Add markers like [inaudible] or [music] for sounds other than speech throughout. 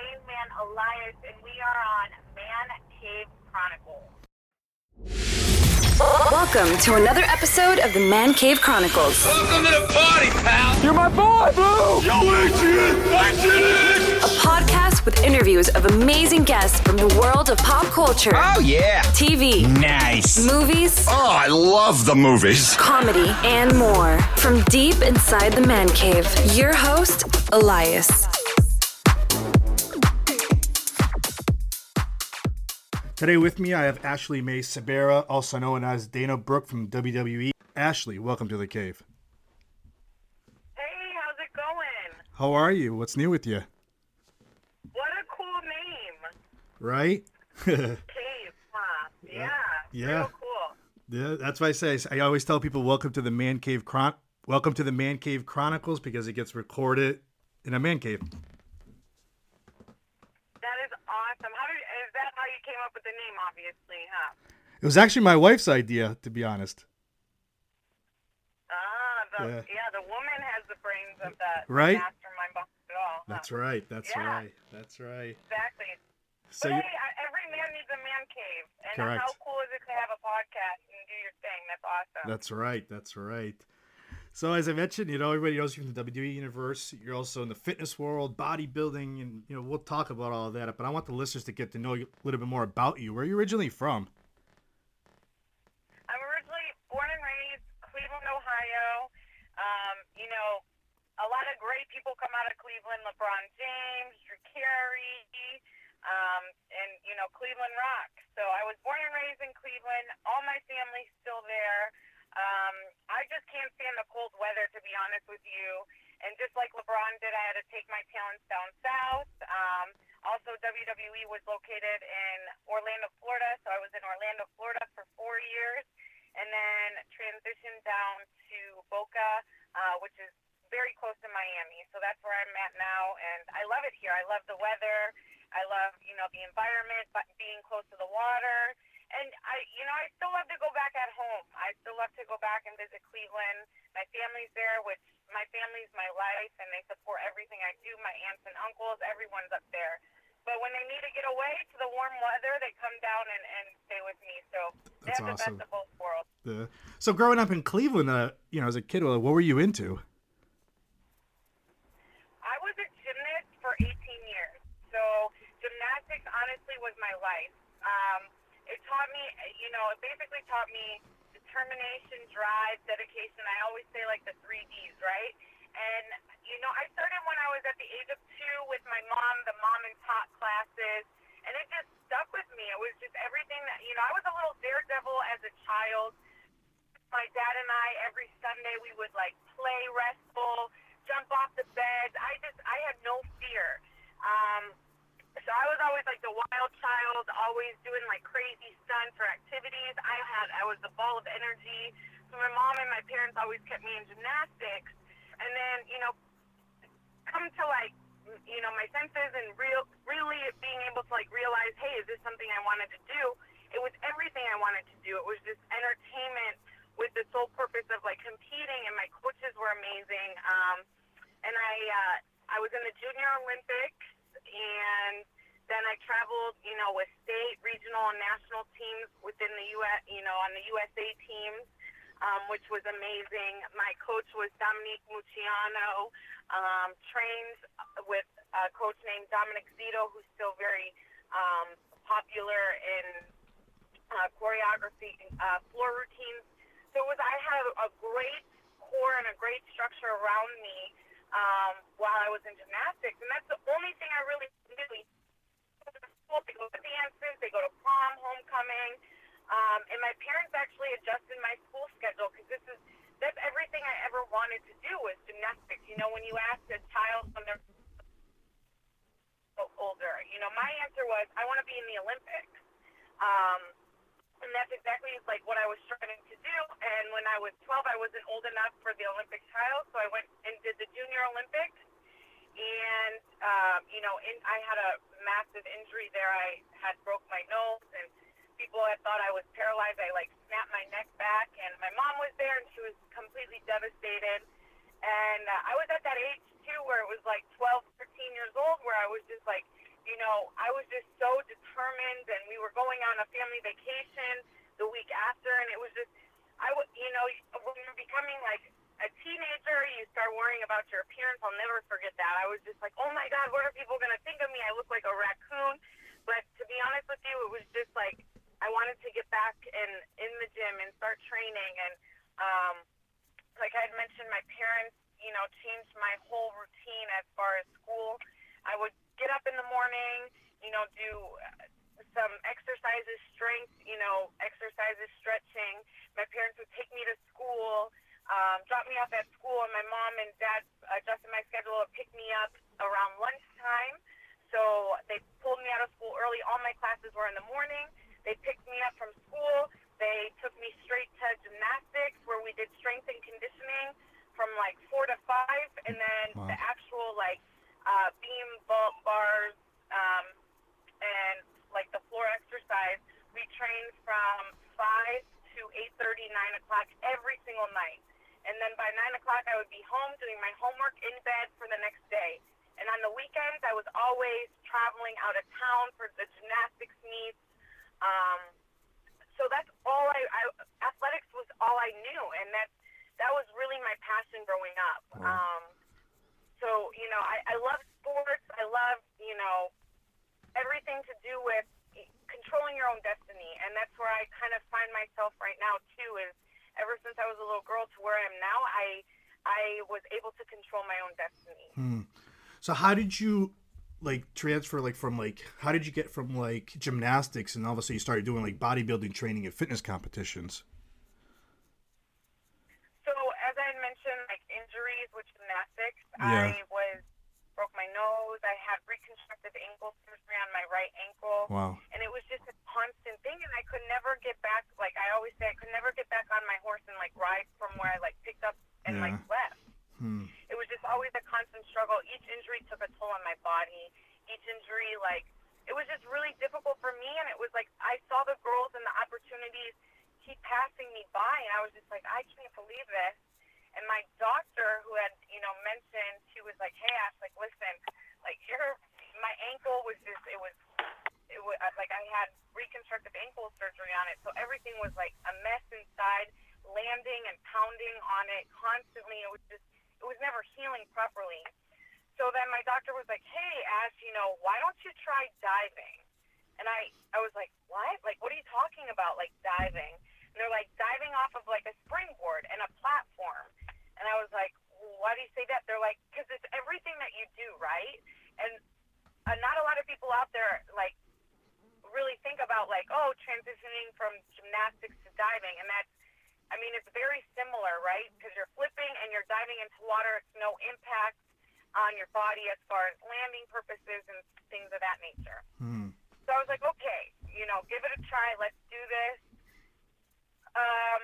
main man Elias, and we are on Man Cave Chronicles. Welcome to another episode of the Man Cave Chronicles, Welcome to the party, pal. You're my boy, Blue! Yo, Adrian, Adrian. a podcast with interviews of amazing guests from the world of pop culture, Oh yeah. TV, Nice. movies, Oh, I love the movies. comedy, and more. From deep inside the Man Cave, your host, Elias. Today with me, I have Ashley Mae Sebera, also known as Dana Brooke from WWE. Ashley, welcome to the cave. Hey, how's it going? How are you? What's new with you? What a cool name. Right? [laughs] Cave, huh? Yeah. Yeah. Cool. yeah, that's why I say. I always tell people, "Welcome to the Man Cave Chron. Welcome to the Man Cave Chronicles," because it gets recorded in a man cave. That is awesome. How did is that how you came up with the name? Obviously, huh? It was actually my wife's idea, to be honest. Ah, the, Yeah. yeah. the woman has the brains of that Right? mastermind behind it all. huh? That's right. That's Yeah. right. That's right. Exactly. So but you, hey, every man needs a man cave, and Correct. how cool is it to have a podcast and do your thing? That's awesome. That's right. That's right. So as I mentioned, you know, everybody knows you from the WWE universe. You're also in the fitness world, bodybuilding, and you know, we'll talk about all that. But I want the listeners to get to know a little bit more about you. Where are you originally from? I'm originally born and raised Cleveland, Ohio. Um, you know, a lot of great people come out of Cleveland: LeBron James, Drew Carey, um, and you know, Cleveland rock. So I was born and raised in Cleveland. All my family's still there. Um, I just can't stand the cold weather, to be honest with you. And just like LeBron did, I had to take my talents down south. Um, also, WWE was located in Orlando, Florida, so I was in Orlando, Florida for four years, and then transitioned down to Boca, uh, which is very close to Miami. So that's where I'm at now, and I love it here. I love the weather. I love, you know, the environment, but being close to the water. And I, you know, I still love to go back at home. I still love to go back and visit Cleveland. My family's there, which my family's my life, and they support everything I do. My aunts and uncles, everyone's up there. But when they need to get away to the warm weather, they come down and, and stay with me. So they That's have the awesome. best of both worlds. The so growing up in Cleveland, uh, you know, as a kid, what were you into? I was a gymnast for 18 years. So gymnastics honestly was my life. Um, it taught me, you know, it basically taught me determination, drive, dedication. I always say like the three D's, right? And, you know, I started when I was at the age of two with my mom, the mom and pop classes. And it just stuck with me. It was just everything that, you know, I was a little daredevil as a child my dad and I every Sunday we would like play wrestle, jump off the beds. I just I had no fear. Um, so I was always like the wild child, always doing like crazy stunts or activities. I had I was the ball of energy. So my mom and my parents always kept me in gymnastics. And then you know, come to like you know my senses and real really being able to like realize, hey, is this something I wanted to do? It was everything I wanted to do. It was just entertainment with the sole purpose of like competing, and my coaches were amazing. Um, and I uh, I was in the Junior Olympics, and then I traveled, you know, with state, regional, and national teams within the U.S. You know, on the USA teams, um, which was amazing. My coach was Dominique Mucciano, um, trained with a coach named Dominic Zito, who's still very um, popular in uh, choreography, uh, floor routines. So it was I had a great core and a great structure around me um, while I was in gymnastics, and that's the only thing I really knew. They go to dances, they go to prom, homecoming, um, and my parents actually adjusted my school schedule because this is that's everything I ever wanted to do was gymnastics. You know, when you ask a child when they're older, you know, my answer was I want to be in the Olympics. Um, and that's exactly like what I was striving to do. And when I was 12, I wasn't old enough for the Olympic trials, so I went and did the Junior Olympics. And um, you know, in, I had a massive injury there. I had broke my nose, and people had thought I was paralyzed. I like snapped my neck back, and my mom was there, and she was completely devastated. And uh, I was at that age too, where it was like 12, 13 years old, where I was just like becoming like a teenager, you start worrying about your appearance. I'll never forget that. I was just like, oh my God, what are people going to think of me? I look like a raccoon. But to be honest with you, it was just like I wanted to get back in in the gym and start training. And um, like I had mentioned, my parents, you know, changed my whole routine as far as school. I would get up in the morning, you know, do uh, some exercises, strength, you know, exercises, stretching. My parents would take me to school, um, drop me off at school, and my mom and dad adjusted my schedule and picked me up around lunchtime. So they pulled me out of school early. All my classes were in the morning. They picked me up from school. They took me straight to gymnastics, where we did strength and conditioning from like four to five, and then Wow. the actual like uh, beam vault bars um, and like the floor exercise. We trained from five to eight thirty, nine o'clock every single night, and then by nine o'clock I would be home doing my homework in bed for the next day. And on the weekends, I was always traveling out of town for the gymnastics meets. Um, so that's all I, I athletics was all I knew, and that that was really my passion growing up. Wow. Um, so you know, I, I love sports. I love you know everything to do with controlling your own destiny, and that's where I kind of find myself right now too. Is ever since I was a little girl to where I am now, I I was able to control my own destiny. Hmm. So how did you like transfer like from like how did you get from like gymnastics and all of a sudden you started doing like bodybuilding training and fitness competitions? So as I had mentioned, like injuries with gymnastics, Yeah. I was broke my nose. I had reconstructive ankle surgery on my right ankle, Wow. and it was just a constant thing. And I could never get back. Like I always say, I could never get back on my horse and like ride from where I like picked up and like left. Hmm. It was just always a constant struggle. Each injury took a toll on my body. Each injury, like, it was just really difficult for me. And it was like I saw the girls and the opportunities keep passing me by, and I was just like, I can't believe this. And my doctor, who had, you know, mentioned, she was like, Hey, Ash, like, listen, like, your my ankle was just, it was, it was like I had reconstructive ankle surgery on it, so everything was like a mess inside, landing and pounding on it constantly. It was just, it was never healing properly. So then my doctor was like, "Hey, Ash, you know, why don't you try diving?" And I, I was like, "What? Like, what are you talking about? Like diving?" And they're like, "Diving off of like a springboard and a platform." And I was like, "Why do you say that?" They're like, "Because it's everything that you do, right?" And uh, not a lot of people out there like really think about like, oh, transitioning from gymnastics to diving, and that's, I mean, it's very similar, right? Because you're flipping and you're diving into water. It's no impact on your body as far as landing purposes and things of that nature. Hmm. So I was like, okay, you know, give it a try. Let's do this. Um,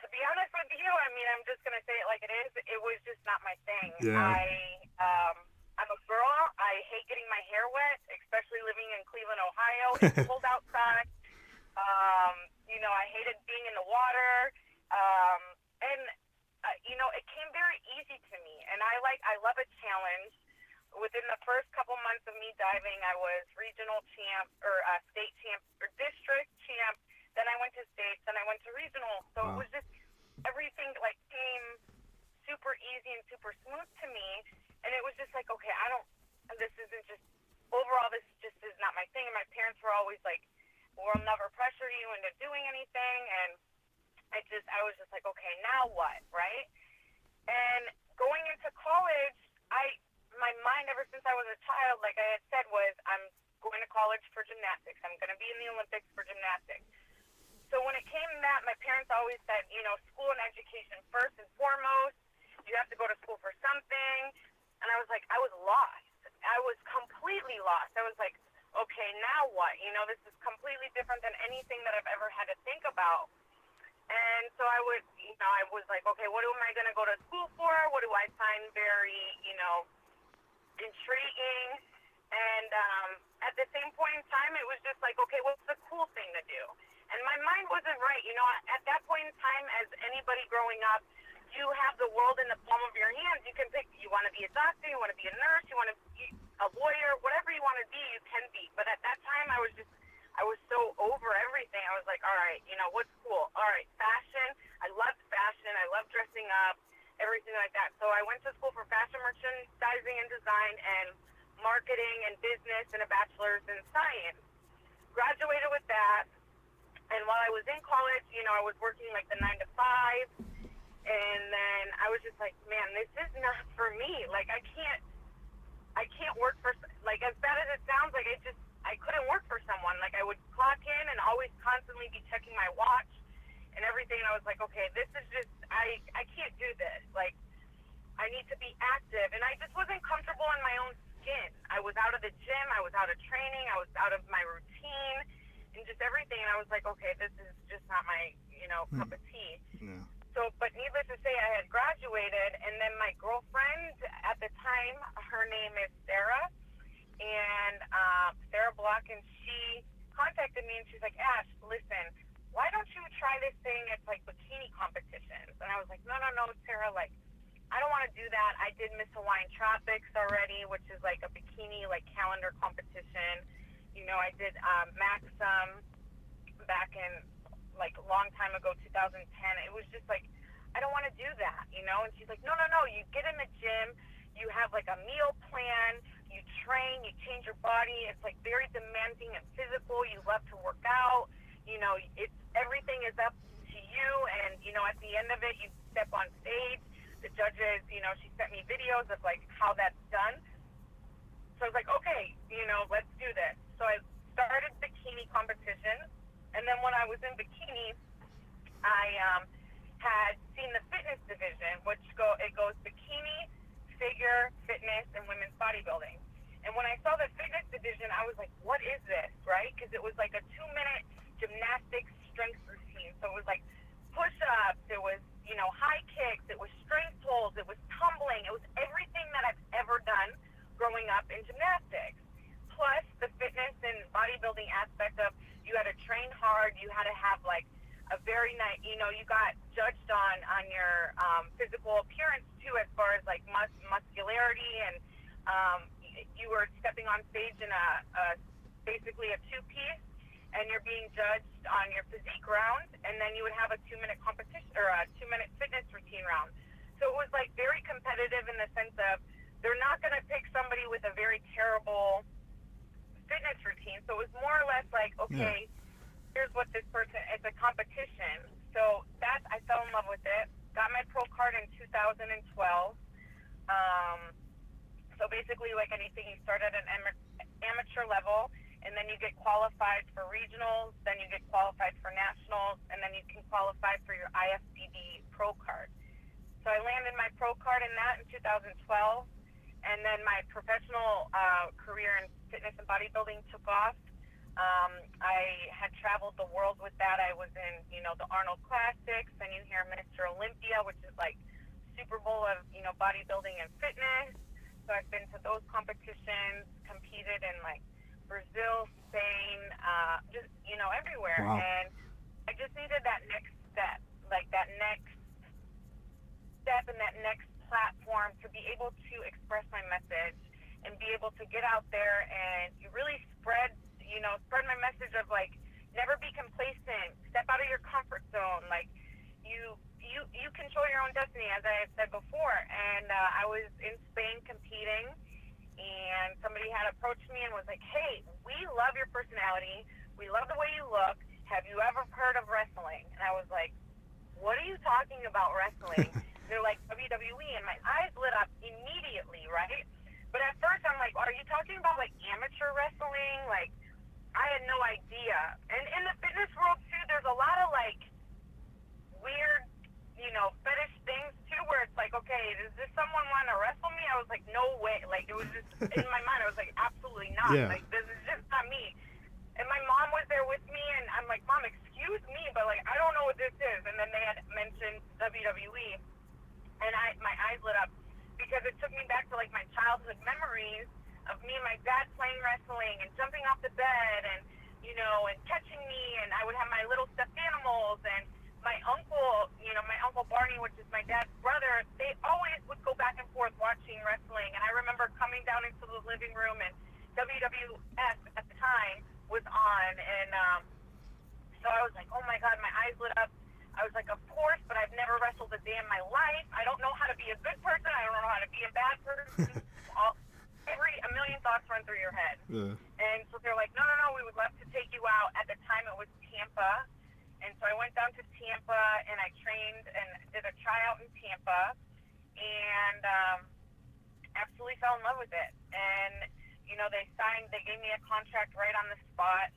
to be honest with you, I mean, I'm just gonna say it like it is. It was just not my thing. Yeah. I, um, I'm a girl. I hate getting my hair wet, especially living in Cleveland, Ohio. [laughs] It's cold outside. Um, you know, I hated being in the water. Um, and uh, you know, it came very easy to me, and I like, I love a challenge. Within the first couple months of me diving, I was regional champ or uh, state champ or district champ. Then I went to states. Then I went to regional. So Wow. it was just everything like came super easy and super smooth to me. And it was just like, okay, I don't. This isn't just overall. This just is not my thing. And my parents were always like, "We'll never pressure you into doing anything." And I just, I was just like, okay, now what, right? And going into college, I, my mind ever since I was a child, like I had said, was I'm going to college for gymnastics. I'm going to be in the Olympics for gymnastics. So when it came to that, my parents always said, you know, school and education first and foremost. You have to go to school for something. And I was like, I was lost. I was completely lost. I was like, okay, now what? You know, this is completely different than anything that I've ever had to think about. And so I would, you know, I was like, okay, what am I going to go to school for? What do I find very, you know, intriguing? And um, at the same point in time, it was just like, okay, what's the cool thing to do? And my mind wasn't right. You know, at that point in time, as anybody growing up, you have the world in the palm of your hands. You can pick, you want to be a doctor, you want to be a nurse, you want to be a lawyer, whatever you want to be, you can be. But at that time, I was just, I was so over everything. I was like, all right, you know, what's cool? All right, fashion. I loved fashion. I love dressing up, everything like that. So I went to school for fashion merchandising and design and marketing and business and a bachelor's in science. Graduated with that. And while I was in college, you know, I was working like the nine to five. And then I was just like, man, this is not for me. Like, I can't, I can't work for, like, as bad as it sounds, like, I just, I couldn't work for someone. Like, I would clock in and always constantly be checking my watch and everything. And I was like, okay, this is just, I, I can't do this. Like, I need to be active. And I just wasn't comfortable in my own skin. I was out of the gym. I was out of training. I was out of my routine and just everything. And I was like, okay, this is just not my, you know, hmm. cup of tea. Yeah. So, but needless to say, I had graduated, and then my girlfriend at the time, her name is Sarah, and uh, Sarah Block, and she contacted me, and she's like, Ash, listen, why don't you try this thing? It's like bikini competitions, and I was like, no, no, no, Sarah, like. I don't want to do that. I did Miss Hawaiian Tropics already, which is like a bikini like calendar competition. You know, I did um, Maxim back in like a long time ago, 2010. It was just like, I don't want to do that, you know? And she's like, no, no, no. You get in the gym, you have like a meal plan, you train, you change your body. It's like very demanding and physical. You love to work out. You know, it's everything is up to you. And, you know, at the end of it, you step on stage. The judges, you know, she sent me videos of like how that's done. So I was like, okay, you know, let's do this. So I started bikini competition, and then when I was in bikini, I um, had seen the fitness division, which go it goes bikini, figure, fitness, and women's bodybuilding. And when I saw the fitness division, I was like, what is this, right? Because it was like a two-minute gymnastics strength routine. So it was like push-ups, it was you know high kicks, it was strength pulls, it was tumbling, it was everything that I've ever done growing up in gymnastics. Plus the fitness and bodybuilding aspect of you had to train hard, you had to have like a very nice, you know, you got judged on on your um, physical appearance too, as far as like mus- muscularity, and um, you were stepping on stage in a, a basically a two piece, and you're being judged on your physique round, and then you would have a two minute competition or a two minute fitness routine round. So it was like very competitive in the sense of they're not going to pick somebody with a very terrible fitness routine. So it was more or less like, okay, here's what this person. It's a competition. So that I fell in love with it. Got my pro card in 2012. Um, so basically, like anything, you start at an amateur level, and then you get qualified for regionals, then you get qualified for nationals, and then you can qualify for your IFBB pro card. So I landed my pro card in that in 2012, and then my professional uh, career in fitness and bodybuilding took off. Um, I had traveled the world with that. I was in, you know, the Arnold Classics, then you hear Mr. Olympia, which is like Super Bowl of, you know, bodybuilding and fitness. So I've been to those competitions, competed in like Brazil, Spain, uh, just you know everywhere, Wow. and I just needed that next step, like that next step and that next platform to be able to express my message and be able to get out there and really spread, you know, spread my message of like never be complacent, step out of your comfort zone, like you you you control your own destiny, as I said before. And uh, I was in Spain competing, and somebody had approached me and was like, "Hey, we love your personality. We love the way you look. Have you ever heard of wrestling?" And I was like, "What are you talking about wrestling?" [laughs] They're like WWE, and my eyes lit up immediately, right? But at first, I'm like, "Are you talking about like amateur wrestling?" Like, I had no idea. And in the fitness world too, there's a lot of like weird, you know, fetish things too, where it's like, okay, does this someone want to wrestle me? I was like, no way. Like, it was just in my mind. I was like, absolutely not. Yeah. Like, this is just not me. And my mom was there with me, and I'm like, mom, excuse me, but like, I don't know what this is. And then they had mentioned WWE, and I my eyes lit up because it took me back to like my childhood memories of me and my dad playing wrestling and jumping off the bed and you know and catching me and I would have my little stuffed animals and my uncle you know my uncle Barney which is my dad's brother they always would go back and forth watching wrestling. And I remember coming down into the living room and WWF at the time was on. And um so I was like oh my god my eyes lit up I was like of course but I've never wrestled a day in my life. I don't know how to be a good person. I don't know how to be a bad person. [laughs] All, every a million thoughts run through your head. Uh, And so they're like, no, no, no, we would love to take you out. At the time, it was Tampa. And so I went down to Tampa and I trained and did a tryout in Tampa and um, absolutely fell in love with it. And, you know, they signed, they gave me a contract right on the spot.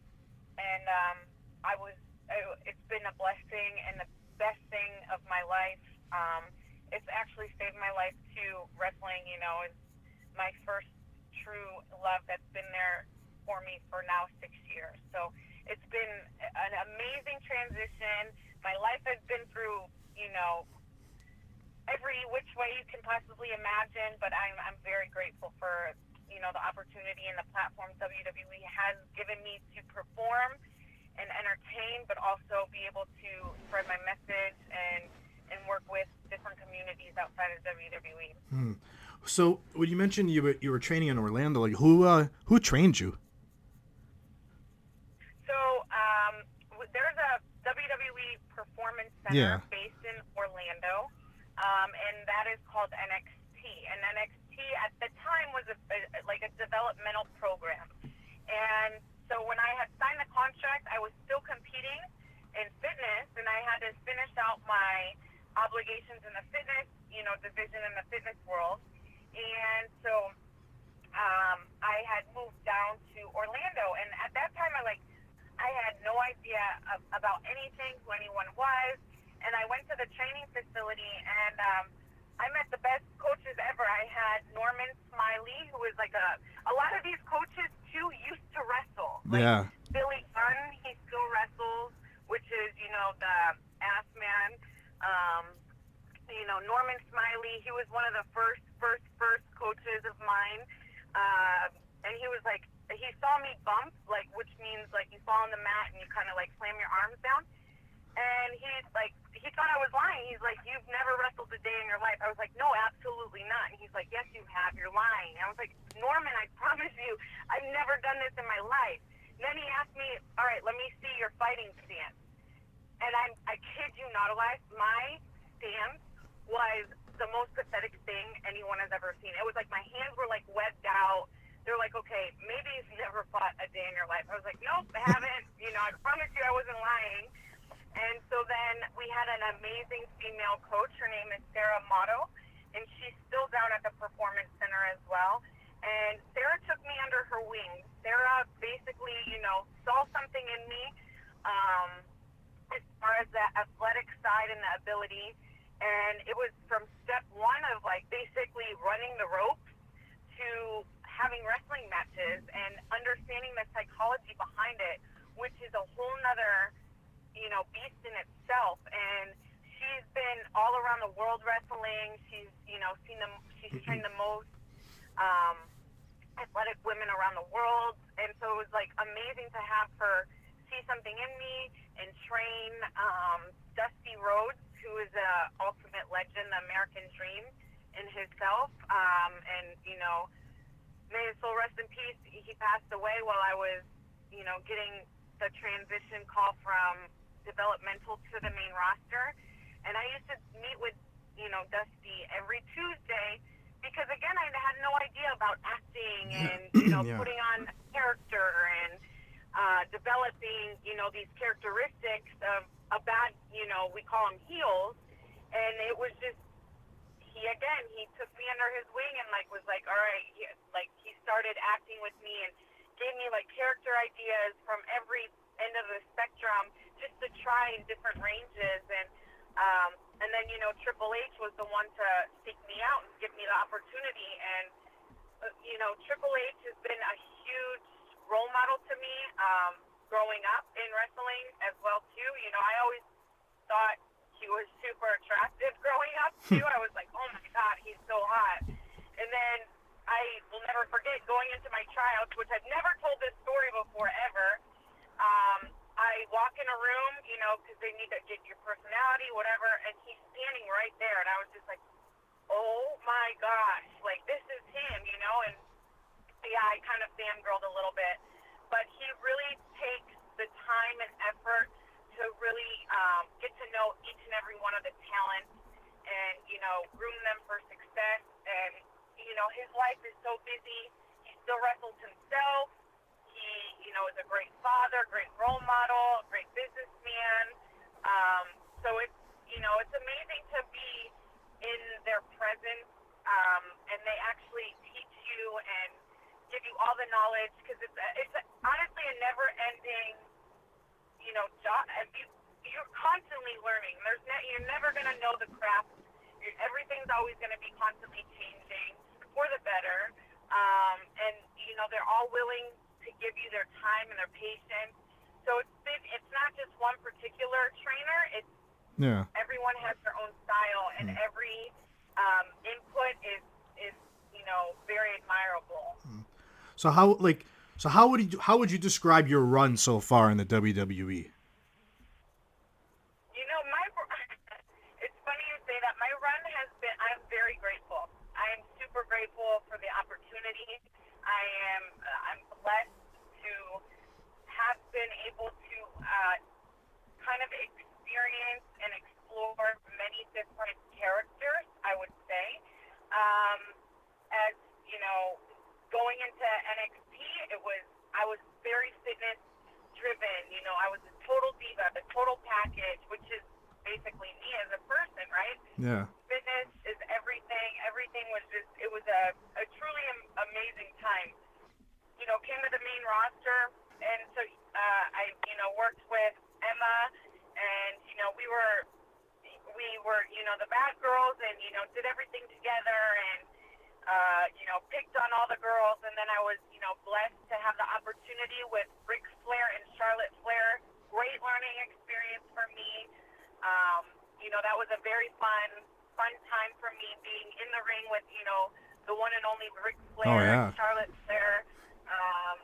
And um, I was, it, it's been a blessing and the best thing of my life. Um, it's actually saved my life too. Wrestling, you know, is my first true love that's been there for me for now six years. So it's been an amazing transition. My life has been through, you know, every which way you can possibly imagine, but I'm, I'm very grateful for, you know, the opportunity and the platform WWE has given me to perform and entertain, but also be able to spread my message and, and work with different communities outside of WWE. so when you mentioned you were you were training in Orlando, like who uh, who trained you? So um, there's a WWE Performance Center Yeah. based in Orlando, um, and that is called NXT. And NXT at the time was a, a, like a developmental program. And so when I had signed the contract, I was still competing in fitness, and I had to finish out my obligations in the fitness, you know, division in the fitness world. And so um, I had moved down to Orlando, and at that time, I like I had no idea of, about anything, who anyone was, and I went to the training facility, and um, I met the best coaches ever. I had Norman Smiley, who is like a a lot of these coaches too used to wrestle. Like Yeah. Billy Gunn, he still wrestles, which is you know the ass man. Um, you know Norman Smiley, he was one of the first first first coaches of mine, uh, and he was like he saw me bump, like which means like you fall on the mat and you kind of like slam your arms down. And he's like, he thought I was lying. He's like, you've never wrestled a day in your life. I was like, no, absolutely not. And he's like, yes, you have. You're lying. And I was like, Norman, I [laughs] promise you, I've never done this in my life. And then he asked me, all right, let me see your fighting stance. And I, I kid you not, Elias, my stance was the most pathetic thing anyone has ever seen. It was like my hands were like webbed out. They're like, okay, maybe you've [laughs] never fought a day in your life. I was like, nope, I haven't. you know, I promise you I wasn't lying. And so then we had an amazing female coach. Her name is Sara Amato, and she's still down at the Performance Center as well. And Sarah took me under her wing. Sarah basically, you know, saw something in me um, as far as the athletic side and the ability. And it was from step one of like basically running the ropes to having wrestling matches and understanding the psychology behind it, which is a whole nother you know, beast in itself. And she's been all around the world wrestling. She's, you know, seen them. She's trained the most um, athletic women around the world, and so it was like amazing to have her see something in me and train um, Dusty Rhodes, who is a ultimate legend, the American Dream, in himself. Um, and you know, may his soul rest in peace. He passed away while I was, you know, getting the transition call from developmental to the main roster. And I used to meet with, you know, Dusty every Tuesday because again I had no idea about acting and [clears throat] you know Yeah. putting on character and uh, developing you know these characteristics of a bad you know we call them heels and it was just he again he took me under his wing and like was like all right he, like he started acting with me and gave me like character ideas from every end of the spectrum just to try in different ranges. And um, and then you know Triple H was the one to seek me out and give me the opportunity. And uh, you know Triple H has been a huge role model to me um, growing up in wrestling as well too. You know I always thought he was super attractive [laughs] growing up too. I was like oh my god he's so hot. And then I will never forget going into my tryouts which I've never told this story before ever um, I walk in a room, you know, because they need to get your personality, whatever, and he's standing right there, and I was just like, oh my gosh, like this is him, you know, and yeah, I kind of fangirled a little bit, but he really takes the time and effort to really um, get to know each and every one of the talents and you know groom them for success. And you know his life is so busy. He still wrestles himself. You know is a great father, great role model, great businessman. Um, so it's you know it's amazing to be in their presence, um, and they actually teach you and give you all the knowledge because it's it's honestly a never-ending you know job. You, you're constantly learning. There's ne- you're never gonna know the craft. You're, everything's always gonna be constantly changing for the better. Um, and you know they're all willing to give you their time and their patience. So it's been, it's not just one particular trainer. It's Yeah. everyone has their own style, and every um, input is is you know very admirable. So how like so how would you how would you describe your run so far in the? WWE? You know, my [laughs] it's funny you say that. My run has been very grateful. I am super grateful for the opportunity. I am. I'm blessed to have been able to uh, kind of experience and explore many different characters. I would say, um, as you know, going into NXT, it was I was very fitness driven. You know, I was a total diva, the total package, which is basically me as a person, right? Yeah. Fitness is everything. Everything was just, it was a, a truly am- amazing time. You know, came to the main roster, and so uh, I, you know, worked with Emma, and, you know, we were, we were, you know, the bad girls, and, you know, did everything together, and, uh, you know, picked on all the girls, and then I was, you know, blessed to have the opportunity with Ric Flair and Charlotte Flair. Great learning experience for me. Um, you know, that was a very fun, fun time for me being in the ring with, you know, the one and only Ric Flair, Oh, yeah. and Charlotte Flair. Um,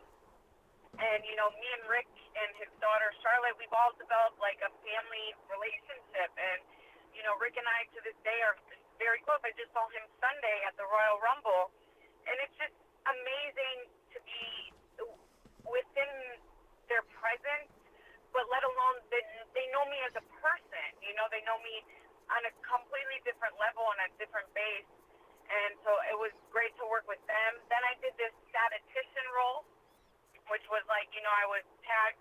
and you know, me and Ric and his daughter Charlotte, we've all developed like a family relationship, and you know, Ric and day are very close. I just saw him Sunday at the Royal Rumble, and it's just amazing to be within their presence, but let alone they, they know me as a person. You know, they know me on a completely different level on a different base. And so it was great to work with them. Then I did this statistician role, which was like, you know, I was tagged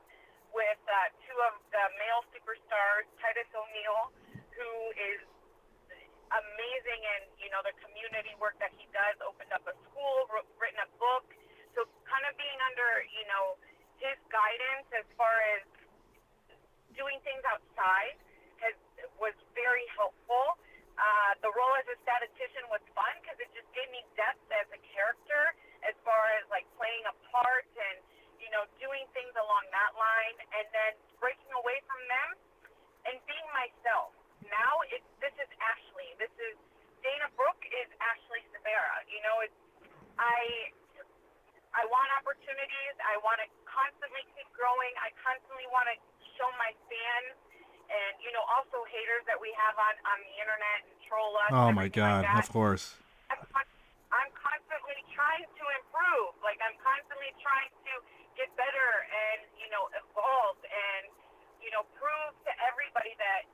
with uh, two of the male superstars, Titus O'Neil, who is amazing in, you know, the community work that he does, opened up a school, wrote, written a book. So kind of being under, you know, his guidance as far as doing things outside has was very helpful. Uh, the role as a statistician was fun because it just gave me depth as a character, as far as like playing a part and you know doing things along that line, and then breaking away from them and being myself. Now it's this is Ashley. This is Dana Brooke is Ashley Sebera. You know, it's I I want opportunities. I want to constantly keep growing. I constantly want to show my fans and you know also haters that we have on on the internet and troll us. Oh my god, like of course. I'm, I'm constantly trying to improve. Like I'm constantly trying to get better and you know evolve and you know prove to everybody that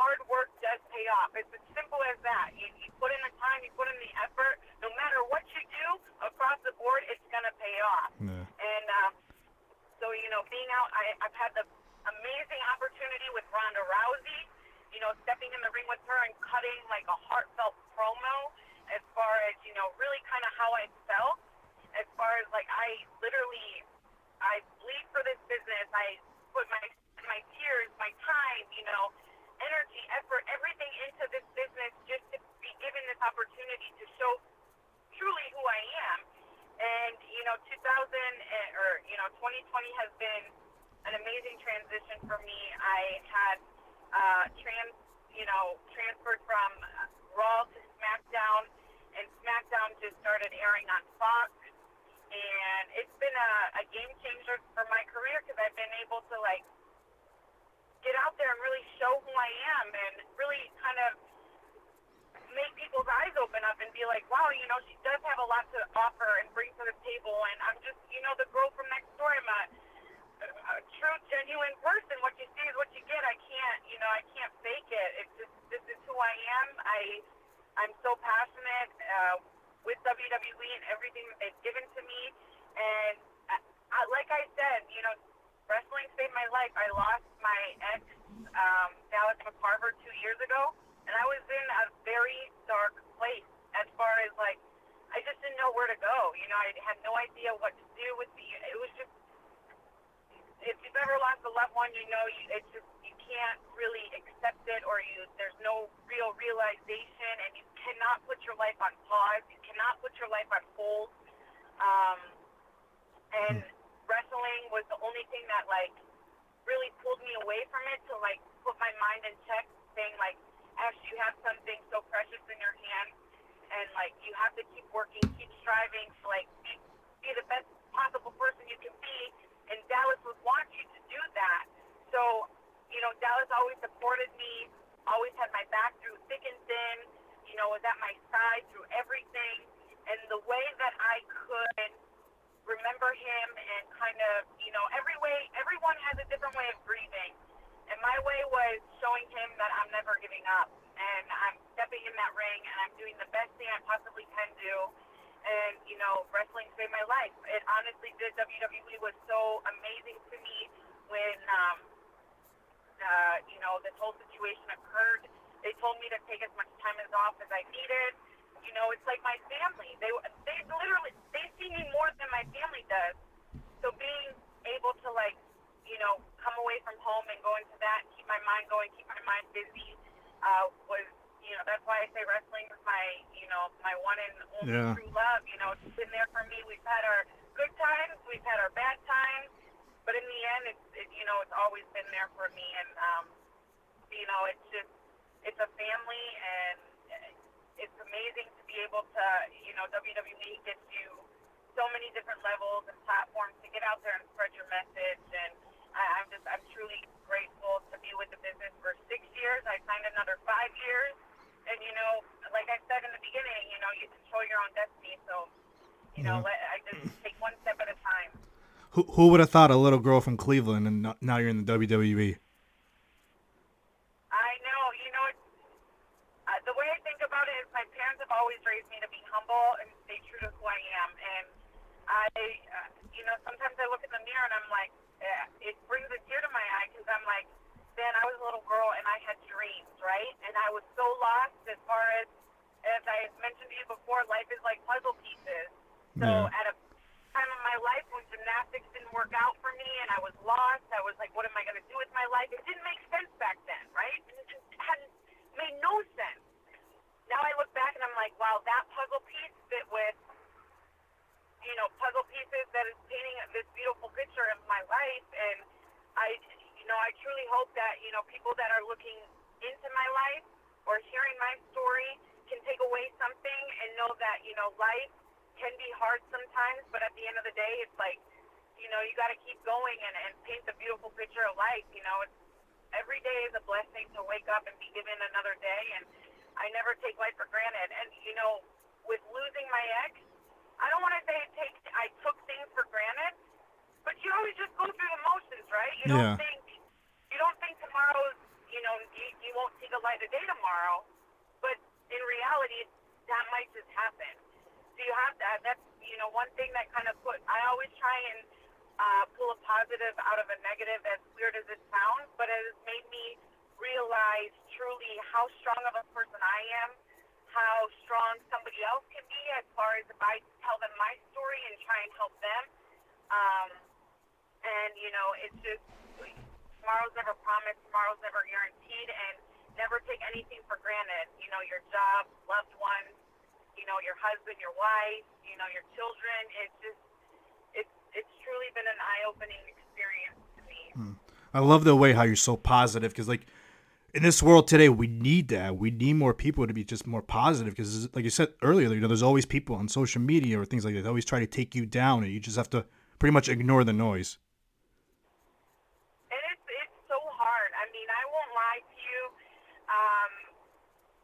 hard work does pay off. It's as simple as that. You, you put in the time, you put in the effort. No matter what you do across the board, it's gonna pay off. Yeah. And uh, so, you know, being out, I, I've had the amazing opportunity with Ronda Rousey, you know, stepping in the ring with her and cutting like a heartfelt promo as far as, you know, really kind of how I felt. As far as like, I literally, I bleed for this business. I put my, my tears, my time, you know, energy, effort, everything into this business just to be given this opportunity to show truly who I am. And you know, 2000 or you know, 2020 has been an amazing transition for me. I had uh, trans, you know, transferred from Raw to SmackDown, and SmackDown just started airing on Fox. And it's been a, a game changer for my career because I've been able to like get out there and really show who I am and really kind of make people's eyes open up and be like, wow, you know, she does have a lot to offer and bring to the table. And I'm just, you know, the girl from next door. I'm a, a true, genuine person. What you see is what you get. I can't, you know, I can't fake it. It's just this is who I am. I I'm so passionate uh, with WWE and everything that they've given to me. And I, I, like I said, you know, wrestling saved my life. I lost my ex, um, Dallas McCarver, two years ago, and I was in a very dark place as far as like I just didn't know where to go. You know, I had no idea what to do with the. It was just if you've ever lost a loved one, you know you, it's just you can't really accept it, or you there's no real realization, and you cannot put your life on pause. You cannot put your life on hold. Um, and wrestling was the only thing that like really pulled me away from it to like put my mind in check, saying like, Ash, you have something so precious in your hands, and like you have to keep working, keep striving to like be, be the best possible person you can be and Dallas would want you to do that. So, you know, Dallas always supported me, always had my back through thick and thin, you know, was at my side through everything. And the way that I could remember him and kind of, you know, every way, everyone has a different way of grieving. And my way was showing him that I'm never giving up. And I'm stepping in that ring and I'm doing the best thing I possibly can do and you know, wrestling saved my life. It honestly did. WWE was so amazing to me when um, uh, you know this whole situation occurred. They told me to take as much time as off as I needed. You know, it's like my family. They they literally they see me more than my family does. So being able to like you know come away from home and go into that, keep my mind going, keep my mind busy, uh, was you know, that's why I say wrestling is my, you know, my one and only Yeah. true love. You know, it's been there for me. We've had our good times, we've had our bad times, but in the end, it's, it, you know, it's always been there for me. And, um, you know, it's just, it's a family, and it's amazing to be able to, you know, WWE gets you so many different levels and platforms to get out there and spread your message. And I, I'm just, I'm truly grateful to be with the business for six years. I signed another five years. And, you know, like I said in the beginning, you know, you control your own destiny. So, you know, mm-hmm. let, I just take one step at a time. Who, who would have thought a little girl from Cleveland and no- now you're in the? WWE? I know, you know, it's, uh, the way I think about it is my parents have always raised me to be humble and stay true to who I am. And I, uh, you know, sometimes I look in the mirror and I'm like, uh, it brings a tear to my eye because I'm like, man, I was a little girl and I had dreams, right? And I was so lost as far as, as I mentioned to you before, life is like puzzle pieces. So Yeah. at a time in my life when gymnastics didn't work out for me and I was lost, I was like, what am I going to do with my life? It didn't make sense back then, right? It just hadn't made no sense. Now I look back and I'm like, wow, that puzzle piece fit with, you know, puzzle pieces that is painting this beautiful picture of my life. And I, you know, I truly hope that, you know, people that are looking into my life or hearing my story can take away something and know that, you know, life can be hard sometimes, but at the end of the day, it's like, you know, you got to keep going and, and paint the beautiful picture of life. You know, it's, every day is a blessing to wake up and be given another day, and I never take life for granted. And you know, with losing my ex, I don't want to say take I took things for granted, but you always just go through the motions, right? You don't think you don't think tomorrow's you know you, you won't see the light of day tomorrow, but in reality, that might just happen. So you have that. That's you know one thing that kind of put. I always try and uh, pull a positive out of a negative, as weird as it sounds, but it has made me realize truly how strong of a person I am, how strong somebody else can be as far as if I tell them my story and try and help them. Um, and you know, it's just tomorrow's never promised, tomorrow's never guaranteed, and never take anything for granted. You know, your job, loved ones, you know, your husband, your wife, you know, your children. It's just, it's it's truly been an eye-opening experience to me. I love the way how you're so positive because, like, in this world today, we need that. We need more people to be just more positive because, like you said earlier, you know, there's always people on social media or things like that. They always try to take you down, and you just have to pretty much ignore the noise. And it's it's so hard. I mean, I won't lie to you. Um,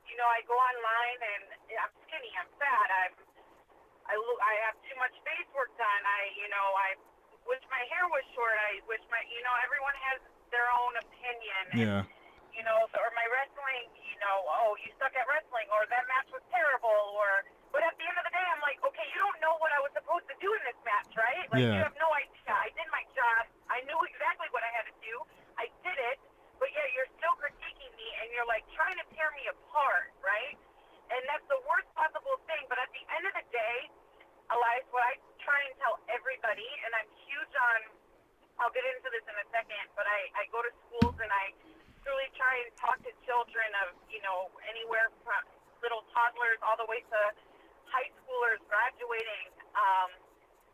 you know, I go online and I'm skinny. I'm fat. I'm I look. I have too much face work done. I you know I wish my hair was short. I wish my, you know, everyone has their own opinion. And, Yeah. You know, or my wrestling, you know, oh, you suck at wrestling, or that match was terrible, or. But at the end of the day, I'm like, okay, you don't know what I was supposed to do in this match, right? Like, you have no idea. I did my job. I knew exactly what I had to do. I did it, but yet you're still critiquing me, and you're like trying to tear me apart, right? And that's the worst possible thing. But at the end of the day, Elias, what I try and tell everybody, and I'm huge on, I'll get into this in a second, but I, I go to schools and I truly try and talk to children of, you know, anywhere from little toddlers all the way to high schoolers graduating, um,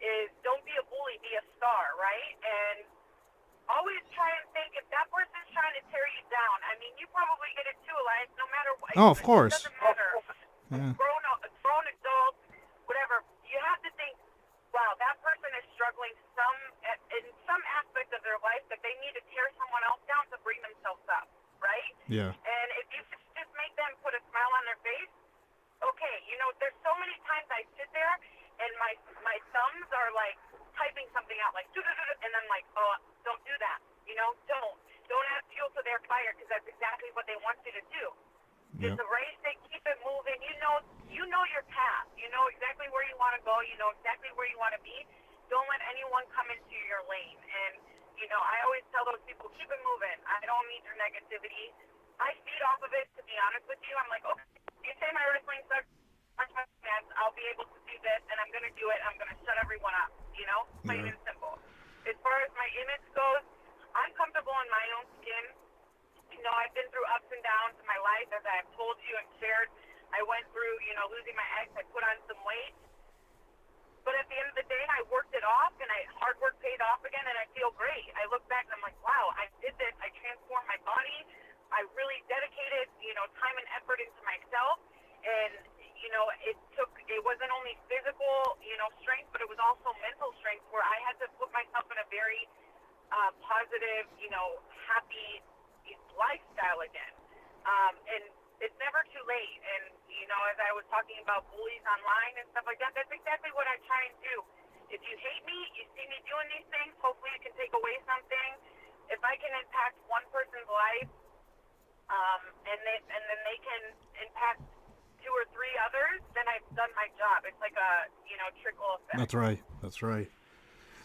is don't be a bully, be a star, right? And always try and think if that person's trying to tear you down, I mean, you probably get it too, Elias, no matter what. Oh, of It course. doesn't matter Yeah. grown grown adults, whatever, you have to think, wow, that person is struggling some in some aspect of their life that they need to tear someone else down to bring themselves up, right? Yeah. And if you could just make them put a smile on their face, okay, you know, there's so many times I sit there and my my thumbs are like typing something out, like, "Doo-doo-doo-doo," and I'm like, oh, don't do that, you know, don't. Don't add fuel to their fire because that's exactly what they want you to do. Yeah. It's a race. They keep it moving. You know, you know your path. You know exactly where you want to go. You know exactly where you want to be. Don't let anyone come into your lane. And you know, I always tell those people, keep it moving. I don't need your negativity. I feed off of it. To be honest with you, I'm like, okay, you say my wrestling sucks. watch my match, I'll be able to do this, and I'm gonna do it. I'm gonna shut everyone up. You know, plain Yeah. and simple. As far as my image goes, I'm comfortable in my own skin you know, I've been through ups and downs in my life, as I've told you and shared. I went through, you know, losing my ex. I put on some weight. But at the end of the day, I worked it off, and I hard work paid off again, and I feel great. I look back and I'm like, wow, I did this. I transformed my body. I really dedicated, you know, time and effort into myself. And, you know, it took, it wasn't only physical, you know, strength, but it was also mental strength where I had to put myself in a very uh, positive, you know, happy lifestyle again. Um, and it's never too late. And, you know, as I was talking about bullies online and stuff like that, that's exactly what I try and do. If you hate me, you see me doing these things, hopefully you can take away something. If I can impact one person's life, um, and, they, and then they can impact two or three others, then I've done my job. It's like a, you know, trickle effect. That's right. That's right.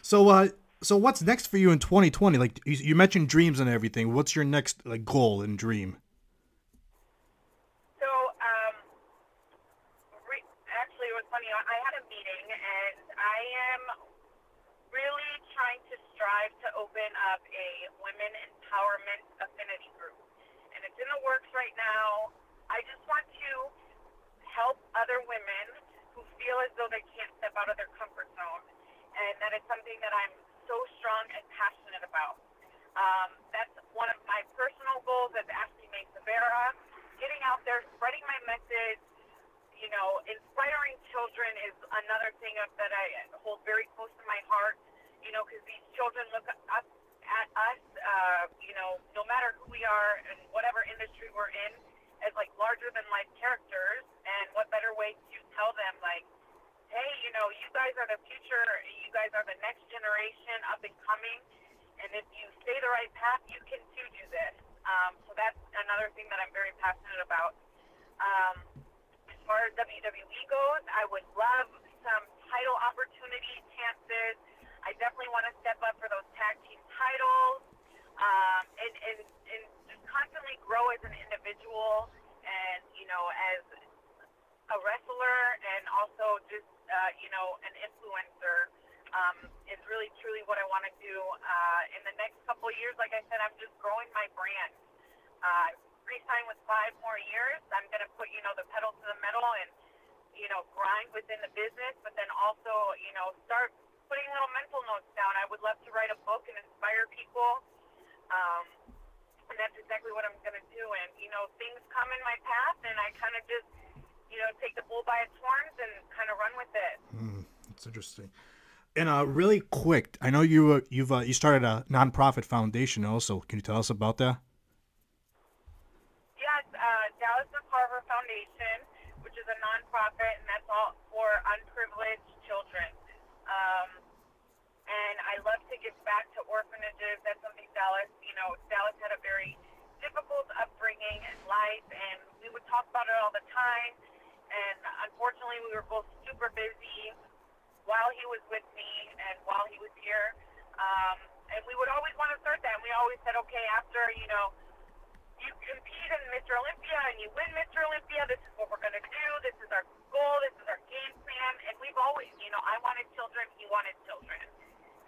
So, uh, so what's next for you in 2020? Like you, you mentioned dreams and everything. What's your next like goal and dream? So, um, re- funny. I I had a meeting, and I am really trying to strive to open up a women empowerment affinity group, and it's in the works right now. I just want to help other women who feel as though they can't step out of their comfort zone, and that is something that I'm so strong and passionate about. Um, that's one of my personal goals as Ashley Mae Sebera. Getting out there, spreading my message, you know, inspiring children is another thing that I hold very close to my heart, you know, because these children look up at us, uh, you know, no matter who we are and whatever industry we're in, as like larger than life characters. And what better way to tell them, like, hey, you know, you guys are the future, you guys are the next generation up and coming. And if you stay the right path, you can too do this. Um, so that's another thing that I'm very passionate about. Um, far as WWE goes, I would love some title opportunity chances. I definitely want to step up for those tag team titles um, and, and, and just constantly grow as an individual and, you know, as a wrestler and also just, uh, you know, an influencer um, is really truly what I want to do. Uh, in the next couple of years, like I said, I'm just growing my brand. Uh, re-sign with five more years. I'm going to put, you know, the pedal to the metal and, you know, grind within the business, but then also, you know, start putting little mental notes down. I would love to write a book and inspire people. Um, and that's exactly what I'm going to do. And, you know, things come in my path and I kind of just, you know, take the bull by its horns and kind of run with it. That's interesting. And uh, really quick, I know you uh, you've uh, you started a nonprofit foundation also. Can you tell us about that? Dallas McCarver Foundation, which is a nonprofit, and that's all for unprivileged children. Um, and I love to give back to orphanages. That's something Dallas, you know, Dallas had a very difficult upbringing and life, and we would talk about it all the time. And unfortunately, we were both super busy while he was with me and while he was here. Um, and we would always want to start that. And we always said, okay, after, you know, you compete in Mr. Olympia and you win Mr. Olympia, this is what we're going to do. This is our goal. This is our game plan. And we've always, you know, I wanted children. He wanted children.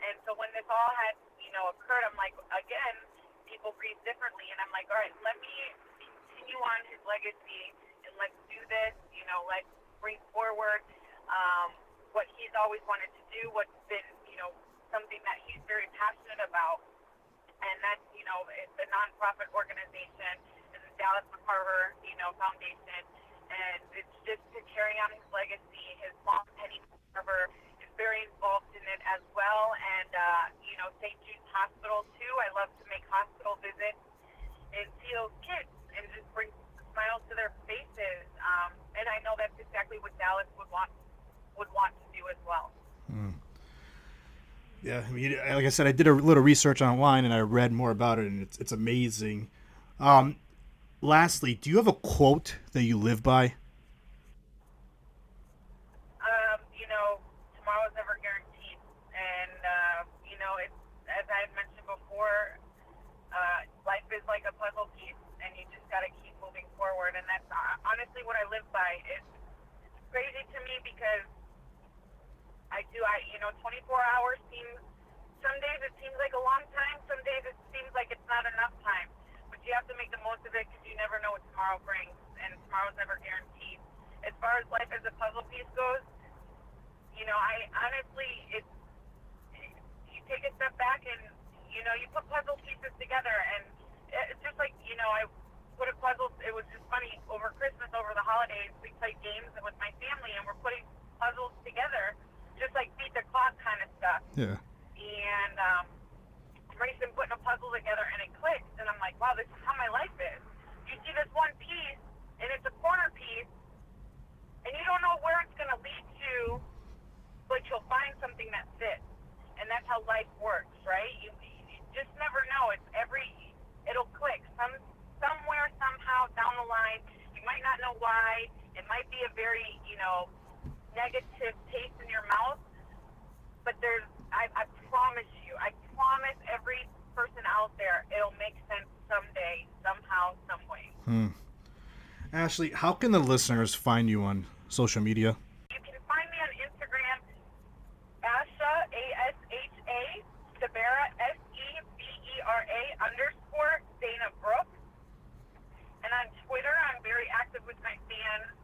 And so when this all had, you know, occurred, I'm like, again, people grieve differently. And I'm like, all right, let me continue on his legacy and let's do this. You know, let's bring forward um, what he's always wanted to do, what's been, you know, something that he's very passionate about and that's you know it's a nonprofit organization. It's the Dallas McCarver you know Foundation, and it's just to carry on his legacy. His mom Penny McCarver is very involved in it as well, and uh, you know St. Jude's Hospital too. I love to make hospital visits and see those kids and just bring smiles to their faces. Um, and I know that's exactly what Dallas would want would want to do as well. Yeah, I mean, like I said, I did a little research online and I read more about it, and it's it's amazing. Um, lastly, do you have a quote that you live by? um, you know, tomorrow's never guaranteed. And, uh, you know, it's, as I had mentioned before, uh, life is like a puzzle piece, and you just got to keep moving forward. And that's uh, honestly what I live by. It's crazy to me because I do, I, you know, 24 hours seems, some days it seems like a long time, some days it seems like it's not enough time. But you have to make the most of it because you never know what tomorrow brings, and tomorrow's never guaranteed. As far as life as a puzzle piece goes, you know, I honestly, it's you take a step back and you know you put puzzle pieces together, and it's just like you know I put a puzzle. It was just funny over Christmas, over the holidays, we played games with my family, and we're putting puzzles together, just like beat the clock kind of stuff. Yeah. And um, Grayson putting a puzzle together, and it clicked, and I'm like, wow, this is how my life is. You see this one piece, and it's a corner piece, and you don't know where it's going to lead to, but you'll find something that fits. And that's how life works, right? You, you just never know. It's every, it'll click. Some, somewhere, somehow down the line, you might not know why. It might be a very, you know, negative taste in your mouth, but there's, I, I promise you, I promise every person out there, it'll make sense someday, somehow, some way. Hmm. Ashley, how can the listeners find you on social media? You can find me on Instagram, Asha, A-S-H-A, Sebera, S-E-B-E-R-A, underscore, Dana Brooke. And on Twitter, I'm very active with my fans.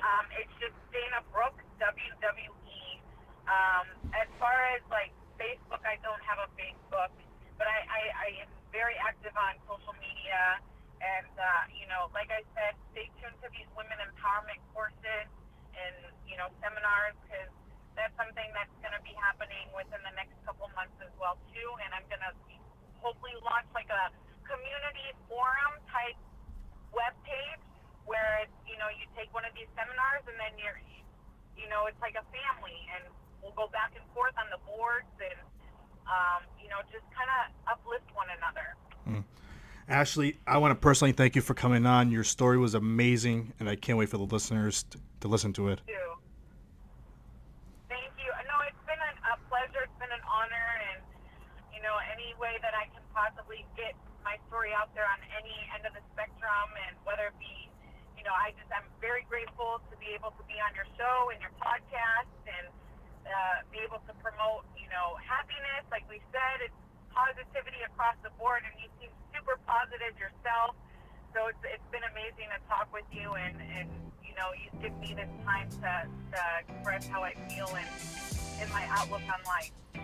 Um, it's just Dana Brooke, W-W-E. Um, as far as, like, Facebook, I don't have a Facebook, but I, I, I am very active on social media. And, uh, you know, like I said, stay tuned to these women empowerment courses and, you know, seminars because that's something that's going to be happening within the next couple months as well, too. And I'm going to hopefully launch like a community forum type web page where, you know, you take one these seminars and then you're, you know, it's like a family and we'll go back and forth on the boards and, um, you know, just kind of uplift one another. Ashley, I want to personally thank you for coming on. Your story was amazing, and I can't wait for the listeners to, to listen to it. Thank you. No, it's been an, a pleasure. It's been an honor, and you know, any way that I can possibly get my story out there on any end of the spectrum, and whether it be, you know, I just I'm very grateful to be able to be on your show and your podcast, and uh, be able to promote, you know, happiness. Like we said, it's positivity across the board, and you seem super positive yourself. So it's, it's been amazing to talk with you, and, and you know, you give me this time to, to express how I feel and, and my outlook on life.